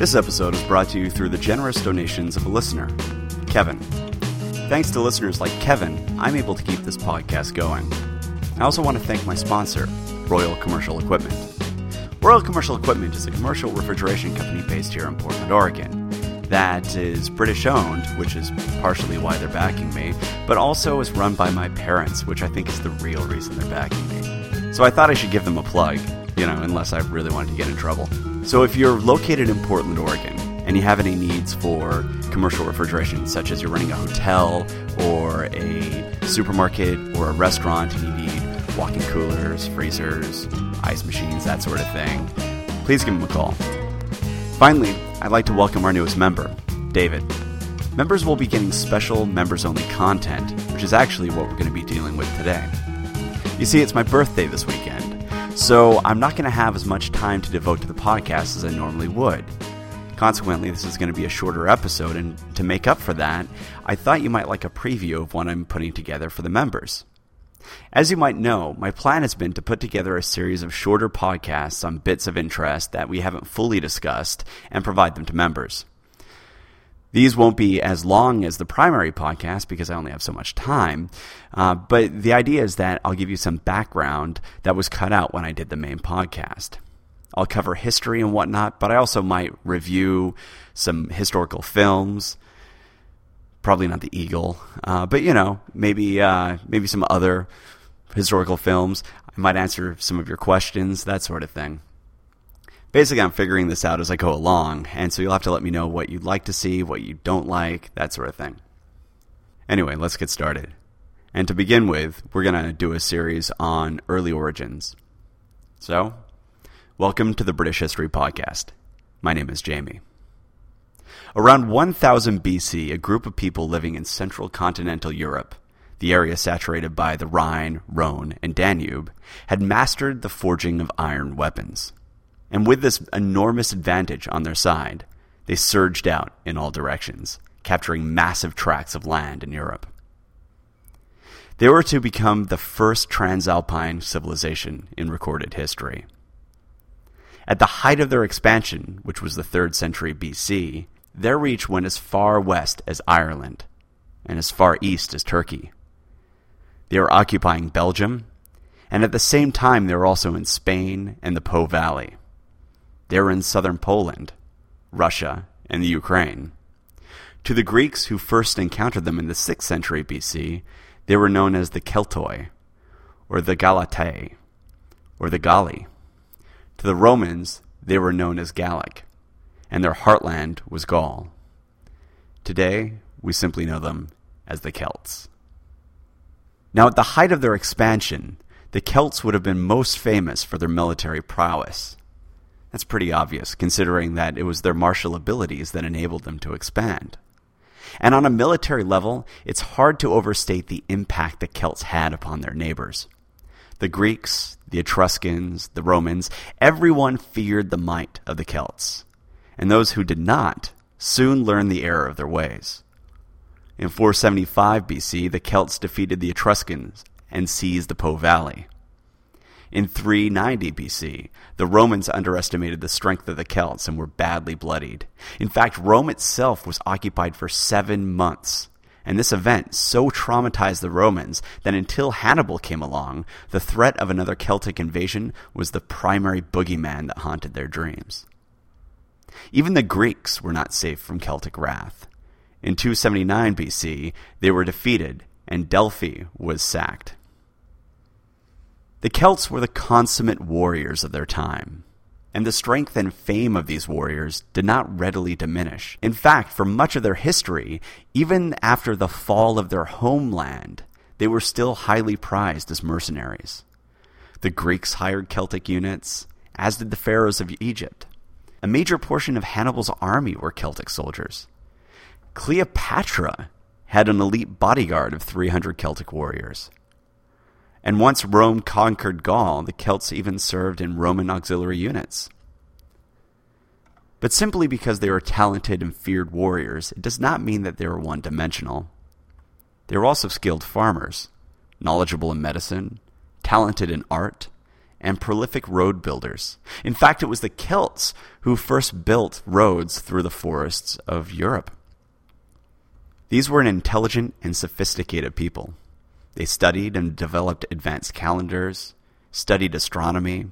This episode is brought to you through the generous donations of a listener, Kevin. Thanks to listeners like Kevin, I'm able to keep this podcast going. I also want to thank my sponsor, Royal Commercial Equipment. Royal Commercial Equipment is a commercial refrigeration company based here in Portland, Oregon. That is British owned, which is partially why they're backing me, but also is run by my parents, which I think is the real reason they're backing me. So I thought I should give them a plug, you know, unless I really wanted to get in trouble. So if you're located in Portland, Oregon, and you have any needs for commercial refrigeration, such as you're running a hotel or a supermarket or a restaurant and you need walk-in coolers, freezers, ice machines, that sort of thing, please give them a call. Finally, I'd like to welcome our newest member, David. Members will be getting special members only content, which is actually what we're going to be dealing with today. You see, it's my birthday this weekend, so I'm not going to have as much time to devote to the podcast as I normally would. Consequently, this is going to be a shorter episode, and to make up for that, I thought you might like a preview of what I'm putting together for the members. As you might know, my plan has been to put together a series of shorter podcasts on bits of interest that we haven't fully discussed and provide them to members. These won't be as long as the primary podcast because I only have so much time. Uh, but the idea is that I'll give you some background that was cut out when I did the main podcast. I'll cover history and whatnot, but I also might review some historical films. Probably not The Eagle, uh, but you know, maybe uh, maybe some other historical films. I might answer some of your questions, that sort of thing. Basically, I'm figuring this out as I go along, and so you'll have to let me know what you'd like to see, what you don't like, that sort of thing. Anyway, let's get started. And to begin with, we're going to do a series on early origins. So, Welcome to the British History Podcast. My name is Jamie. Around 1000 BC, a group of people living in central continental Europe, the area saturated by the Rhine, Rhone, and Danube, had mastered the forging of iron weapons. And with this enormous advantage on their side, they surged out in all directions, capturing massive tracts of land in Europe. They were to become the first transalpine civilization in recorded history. At the height of their expansion, which was the 3rd century BC, their reach went as far west as Ireland and as far east as Turkey. They were occupying Belgium, and at the same time they were also in Spain and the Po Valley. They were in southern Poland, Russia, and the Ukraine. To the Greeks who first encountered them in the 6th century BC, they were known as the Keltoi, or the Galatae, or the Galli. To the Romans, they were known as Gallic, and their heartland was Gaul. Today, we simply know them as the Celts. Now, at the height of their expansion, the Celts would have been most famous for their military prowess. That's pretty obvious, considering that it was their martial abilities that enabled them to expand. And on a military level, it's hard to overstate the impact the Celts had upon their neighbors. The Greeks, the Etruscans, the Romans, everyone feared the might of the Celts. And those who did not soon learned the error of their ways. In 475 BC, the Celts defeated the Etruscans and seized the Po Valley. In 390 BC, the Romans underestimated the strength of the Celts and were badly bloodied. In fact, Rome itself was occupied for seven months and this event so traumatized the Romans that until Hannibal came along, the threat of another Celtic invasion was the primary boogeyman that haunted their dreams. Even the Greeks were not safe from Celtic wrath. In 279 BC, they were defeated, and Delphi was sacked. The Celts were the consummate warriors of their time and the strength and fame of these warriors did not readily diminish. In fact, for much of their history, even after the fall of their homeland, they were still highly prized as mercenaries. The Greeks hired Celtic units, as did the pharaohs of Egypt. A major portion of Hannibal's army were Celtic soldiers. Cleopatra had an elite bodyguard of 300 Celtic warriors. And once Rome conquered Gaul, the Celts even served in Roman auxiliary units. But simply because they were talented and feared warriors, it does not mean that they were one dimensional. They were also skilled farmers, knowledgeable in medicine, talented in art, and prolific road builders. In fact, it was the Celts who first built roads through the forests of Europe. These were an intelligent and sophisticated people. They studied and developed advanced calendars, studied astronomy,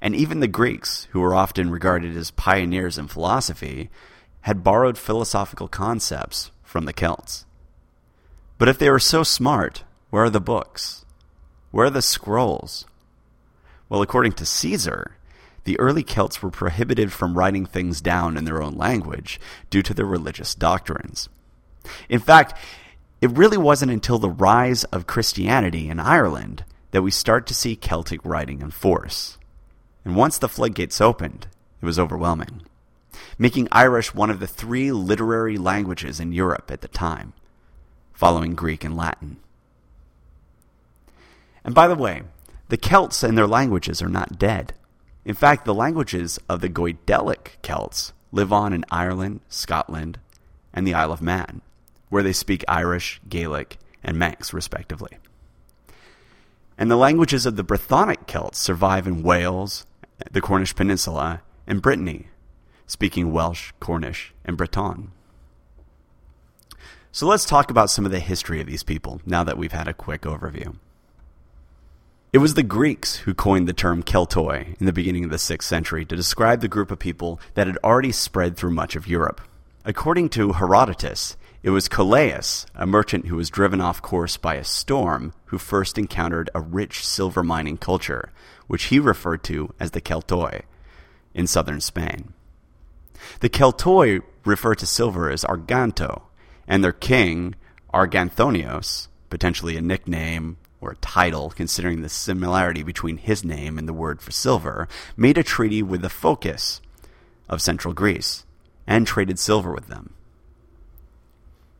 and even the Greeks, who were often regarded as pioneers in philosophy, had borrowed philosophical concepts from the Celts. But if they were so smart, where are the books? Where are the scrolls? Well, according to Caesar, the early Celts were prohibited from writing things down in their own language due to their religious doctrines. In fact, it really wasn't until the rise of Christianity in Ireland that we start to see Celtic writing in force. And once the floodgates opened, it was overwhelming, making Irish one of the three literary languages in Europe at the time, following Greek and Latin. And by the way, the Celts and their languages are not dead. In fact, the languages of the Goidelic Celts live on in Ireland, Scotland, and the Isle of Man, where they speak Irish, Gaelic, and Manx, respectively. And the languages of the Brythonic Celts survive in Wales, the Cornish Peninsula, and Brittany, speaking Welsh, Cornish, and Breton. So let's talk about some of the history of these people now that we've had a quick overview. It was the Greeks who coined the term Keltoi in the beginning of the 6th century to describe the group of people that had already spread through much of Europe. According to Herodotus, it was Colaus, a merchant who was driven off course by a storm, who first encountered a rich silver mining culture, which he referred to as the Keltoi, in southern Spain. The Keltoi refer to silver as Arganto, and their king, Arganthonios, potentially a nickname or a title, considering the similarity between his name and the word for silver, made a treaty with the Phocis of central Greece and traded silver with them.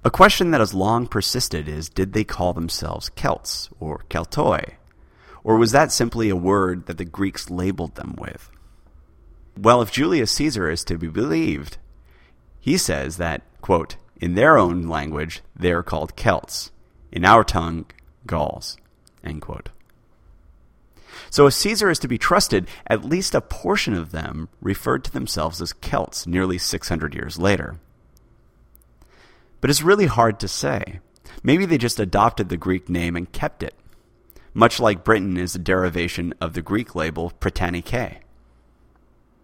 A question that has long persisted is did they call themselves Celts or Keltoi? Or was that simply a word that the Greeks labeled them with? Well, if Julius Caesar is to be believed, he says that, quote, in their own language, they are called Celts. In our tongue, Gauls. End quote. So, if Caesar is to be trusted, at least a portion of them referred to themselves as Celts nearly 600 years later. But it's really hard to say. Maybe they just adopted the Greek name and kept it, much like Britain is a derivation of the Greek label Britannicae.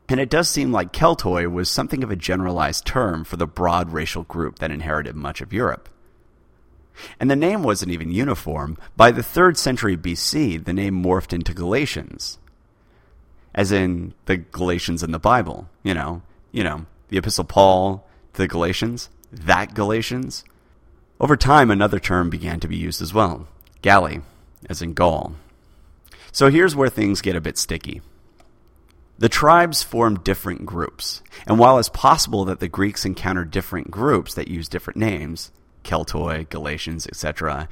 And it does seem like Keltoi was something of a generalized term for the broad racial group that inherited much of Europe. And the name wasn't even uniform. By the 3rd century BC, the name morphed into Galatians. As in the Galatians in the Bible, you know, you know, the epistle Paul to the Galatians, that Galatians. Over time another term began to be used as well, Galli, as in Gaul. So here's where things get a bit sticky. The tribes formed different groups, and while it's possible that the Greeks encountered different groups that used different names, Keltoi, Galatians, etc.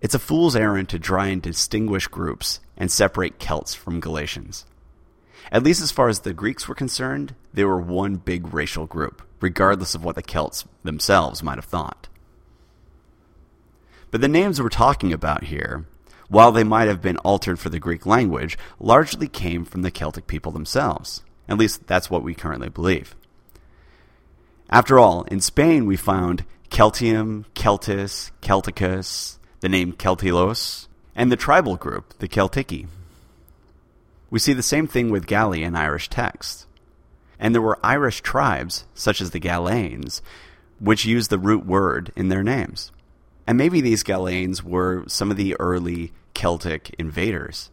It's a fool's errand to try and distinguish groups and separate Celts from Galatians. At least as far as the Greeks were concerned, they were one big racial group, regardless of what the Celts themselves might have thought. But the names we're talking about here, while they might have been altered for the Greek language, largely came from the Celtic people themselves. At least that's what we currently believe. After all, in Spain we found Celtium, Celtis, Celticus, the name Celtilos, and the tribal group, the Celtici. We see the same thing with Galli in Irish texts. And there were Irish tribes, such as the Galanes, which used the root word in their names. And maybe these Galanes were some of the early Celtic invaders.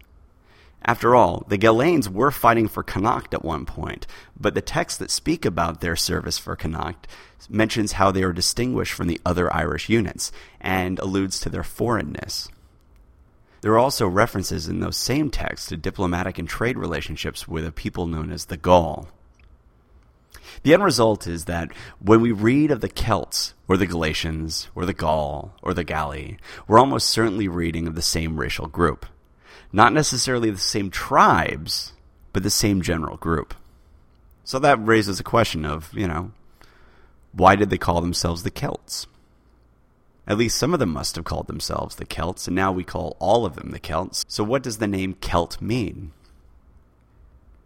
After all, the Galanes were fighting for Connacht at one point, but the texts that speak about their service for Connacht mentions how they are distinguished from the other Irish units and alludes to their foreignness. There are also references in those same texts to diplomatic and trade relationships with a people known as the Gaul. The end result is that when we read of the Celts, or the Galatians, or the Gaul, or the Galli, we're almost certainly reading of the same racial group. Not necessarily the same tribes, but the same general group. So that raises a question of, you know, why did they call themselves the Celts? At least some of them must have called themselves the Celts, and now we call all of them the Celts. So what does the name Celt mean?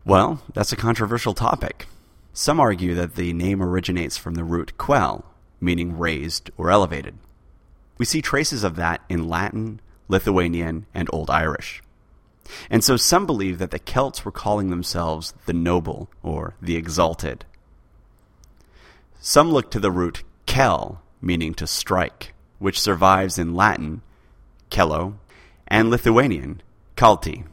Well, that's a controversial topic. Some argue that the name originates from the root quell, meaning raised or elevated. We see traces of that in Latin, Lithuanian, and Old Irish. And so some believe that the Celts were calling themselves the noble or the exalted. Some look to the root kel, meaning to strike, which survives in Latin, cello, and Lithuanian, kalti.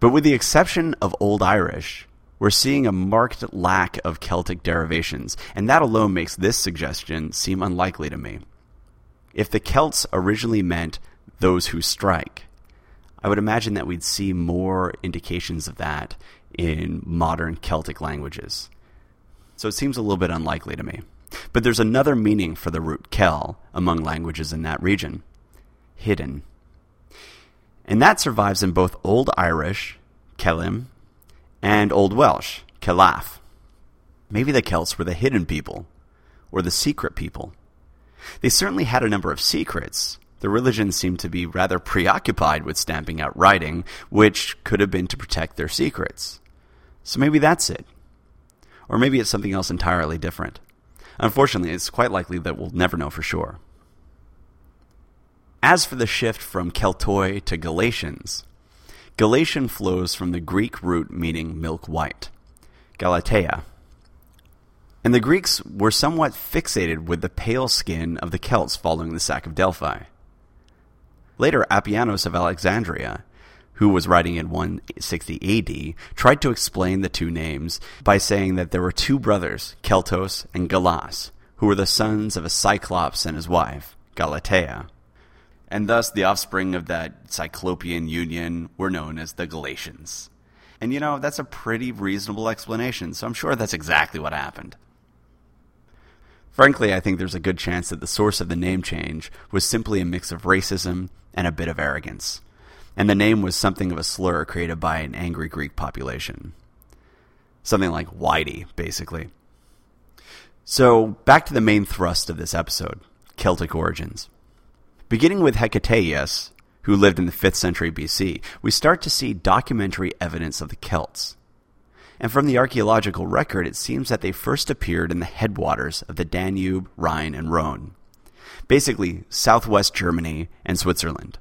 But with the exception of Old Irish, we're seeing a marked lack of Celtic derivations, and that alone makes this suggestion seem unlikely to me. If the Celts originally meant those who strike, I would imagine that we'd see more indications of that in modern Celtic languages. So it seems a little bit unlikely to me. But there's another meaning for the root kel among languages in that region hidden. And that survives in both Old Irish, Kelim, and Old Welsh, Kelaf. Maybe the Celts were the hidden people, or the secret people. They certainly had a number of secrets. The religion seemed to be rather preoccupied with stamping out writing, which could have been to protect their secrets. So maybe that's it. Or maybe it's something else entirely different. Unfortunately, it's quite likely that we'll never know for sure. As for the shift from Keltoi to Galatians, Galatian flows from the Greek root meaning milk white, Galatea. And the Greeks were somewhat fixated with the pale skin of the Celts following the sack of Delphi. Later, Appianos of Alexandria, who was writing in 160 AD, tried to explain the two names by saying that there were two brothers, Keltos and Galas, who were the sons of a Cyclops and his wife, Galatea and thus the offspring of that Cyclopean union were known as the Galatians. And you know, that's a pretty reasonable explanation, so I'm sure that's exactly what happened. Frankly, I think there's a good chance that the source of the name change was simply a mix of racism and a bit of arrogance, and the name was something of a slur created by an angry Greek population. Something like Whitey, basically. So, back to the main thrust of this episode Celtic origins. Beginning with Hecataeus, who lived in the 5th century BC, we start to see documentary evidence of the Celts. And from the archaeological record, it seems that they first appeared in the headwaters of the Danube, Rhine, and Rhone. Basically, southwest Germany and Switzerland.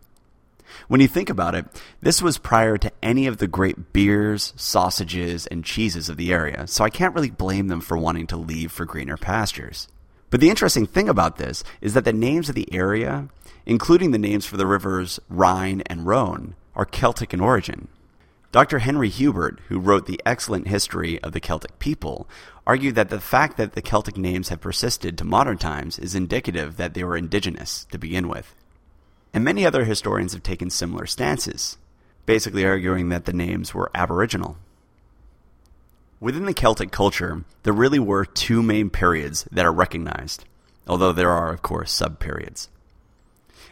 When you think about it, this was prior to any of the great beers, sausages, and cheeses of the area, so I can't really blame them for wanting to leave for greener pastures. But the interesting thing about this is that the names of the area including the names for the rivers Rhine and Rhone, are Celtic in origin. Dr. Henry Hubert, who wrote the excellent history of the Celtic people, argued that the fact that the Celtic names have persisted to modern times is indicative that they were indigenous to begin with. And many other historians have taken similar stances, basically arguing that the names were aboriginal. Within the Celtic culture, there really were two main periods that are recognized, although there are, of course, sub periods.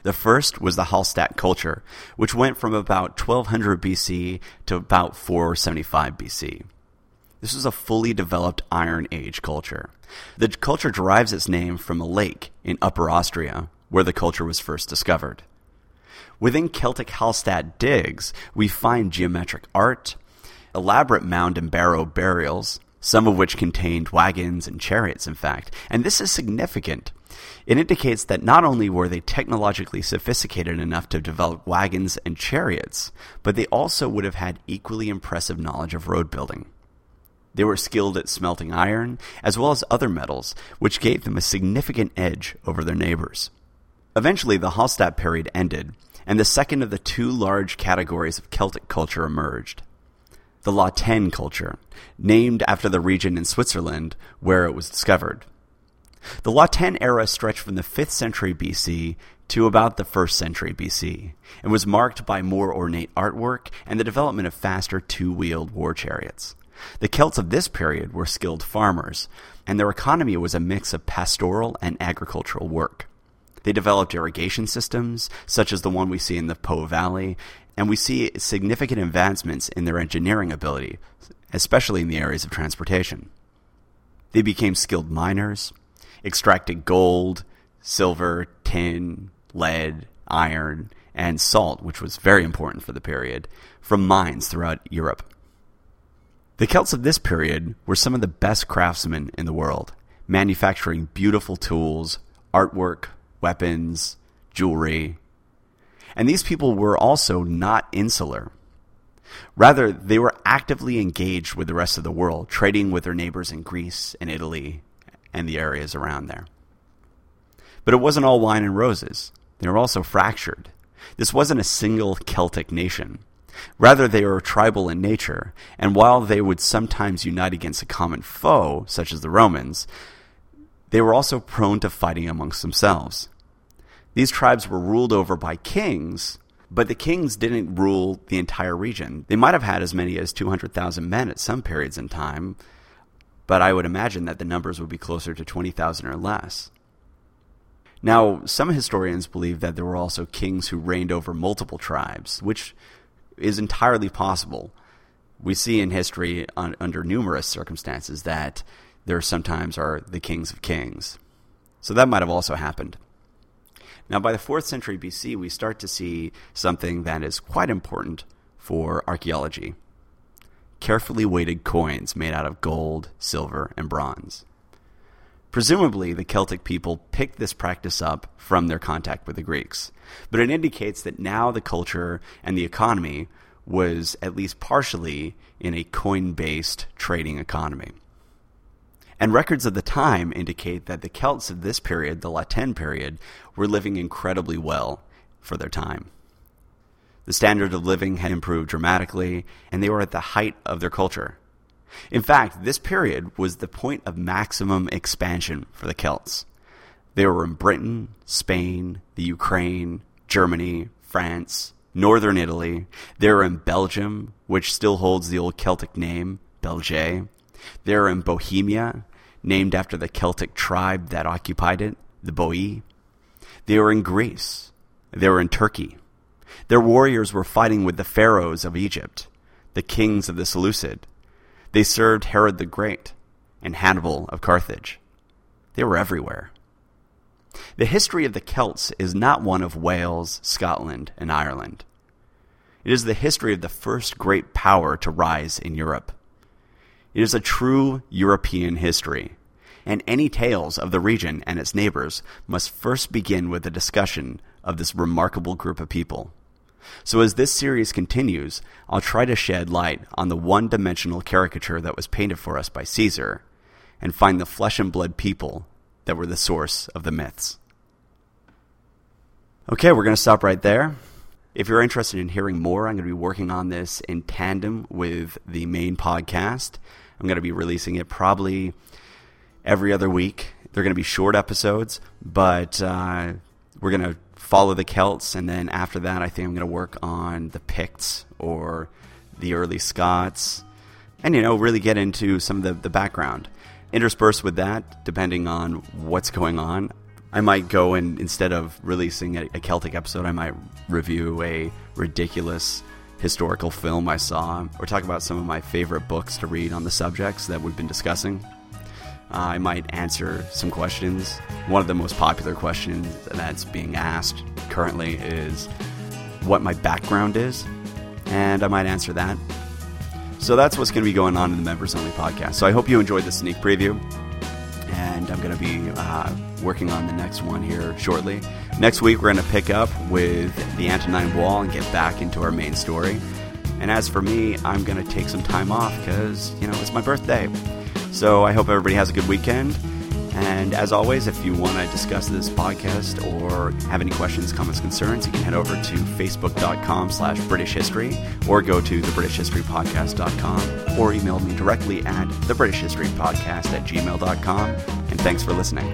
The first was the Hallstatt culture, which went from about 1200 BC to about 475 BC. This was a fully developed Iron Age culture. The culture derives its name from a lake in Upper Austria, where the culture was first discovered. Within Celtic Hallstatt digs, we find geometric art, elaborate mound and barrow burials, some of which contained wagons and chariots, in fact. And this is significant it indicates that not only were they technologically sophisticated enough to develop wagons and chariots, but they also would have had equally impressive knowledge of road building. They were skilled at smelting iron, as well as other metals, which gave them a significant edge over their neighbors. Eventually, the Hallstatt period ended, and the second of the two large categories of Celtic culture emerged. The La Tène culture, named after the region in Switzerland where it was discovered. The La Tène era stretched from the 5th century BC to about the 1st century BC and was marked by more ornate artwork and the development of faster two wheeled war chariots. The Celts of this period were skilled farmers, and their economy was a mix of pastoral and agricultural work. They developed irrigation systems, such as the one we see in the Po Valley, and we see significant advancements in their engineering ability, especially in the areas of transportation. They became skilled miners, extracted gold, silver, tin, lead, iron, and salt, which was very important for the period, from mines throughout Europe. The Celts of this period were some of the best craftsmen in the world, manufacturing beautiful tools, artwork, weapons, jewelry. And these people were also not insular. Rather, they were actively engaged with the rest of the world, trading with their neighbors in Greece and Italy and the areas around there. But it wasn't all wine and roses. They were also fractured. This wasn't a single Celtic nation. Rather, they were tribal in nature, and while they would sometimes unite against a common foe, such as the Romans, they were also prone to fighting amongst themselves. These tribes were ruled over by kings, but the kings didn't rule the entire region. They might have had as many as 200,000 men at some periods in time, but I would imagine that the numbers would be closer to 20,000 or less. Now, some historians believe that there were also kings who reigned over multiple tribes, which is entirely possible. We see in history, on, under numerous circumstances, that there sometimes are the kings of kings. So that might have also happened. Now, by the 4th century BC, we start to see something that is quite important for archaeology carefully weighted coins made out of gold, silver, and bronze. Presumably, the Celtic people picked this practice up from their contact with the Greeks, but it indicates that now the culture and the economy was at least partially in a coin based trading economy. And records of the time indicate that the Celts of this period, the La Tène period, were living incredibly well for their time. The standard of living had improved dramatically, and they were at the height of their culture. In fact, this period was the point of maximum expansion for the Celts. They were in Britain, Spain, the Ukraine, Germany, France, northern Italy. They were in Belgium, which still holds the old Celtic name, Belgae. They were in Bohemia, named after the Celtic tribe that occupied it, the Boii. They were in Greece. They were in Turkey. Their warriors were fighting with the pharaohs of Egypt, the kings of the Seleucid. They served Herod the Great and Hannibal of Carthage. They were everywhere. The history of the Celts is not one of Wales, Scotland, and Ireland. It is the history of the first great power to rise in Europe. It is a true European history, and any tales of the region and its neighbors must first begin with a discussion of this remarkable group of people. So, as this series continues, I'll try to shed light on the one dimensional caricature that was painted for us by Caesar and find the flesh and blood people that were the source of the myths. Okay, we're going to stop right there. If you're interested in hearing more, I'm going to be working on this in tandem with the main podcast. I'm going to be releasing it probably every other week. They're going to be short episodes, but uh, we're going to follow the Celts, and then after that, I think I'm going to work on the Picts or the early Scots, and you know, really get into some of the, the background. Interspersed with that, depending on what's going on, I might go and instead of releasing a, a Celtic episode, I might review a ridiculous historical film I saw, or talk about some of my favorite books to read on the subjects that we've been discussing. Uh, I might answer some questions. One of the most popular questions that's being asked currently is what my background is, and I might answer that. So that's what's going to be going on in the members only podcast. So I hope you enjoyed the sneak preview, and I'm going to be uh, working on the next one here shortly. Next week, we're going to pick up with the Antonine Wall and get back into our main story. And as for me, I'm going to take some time off because, you know, it's my birthday. So I hope everybody has a good weekend. And as always, if you want to discuss this podcast or have any questions, comments, concerns, you can head over to facebook.com slash British History or go to thebritishhistorypodcast.com or email me directly at thebritishhistorypodcast at gmail.com. And thanks for listening.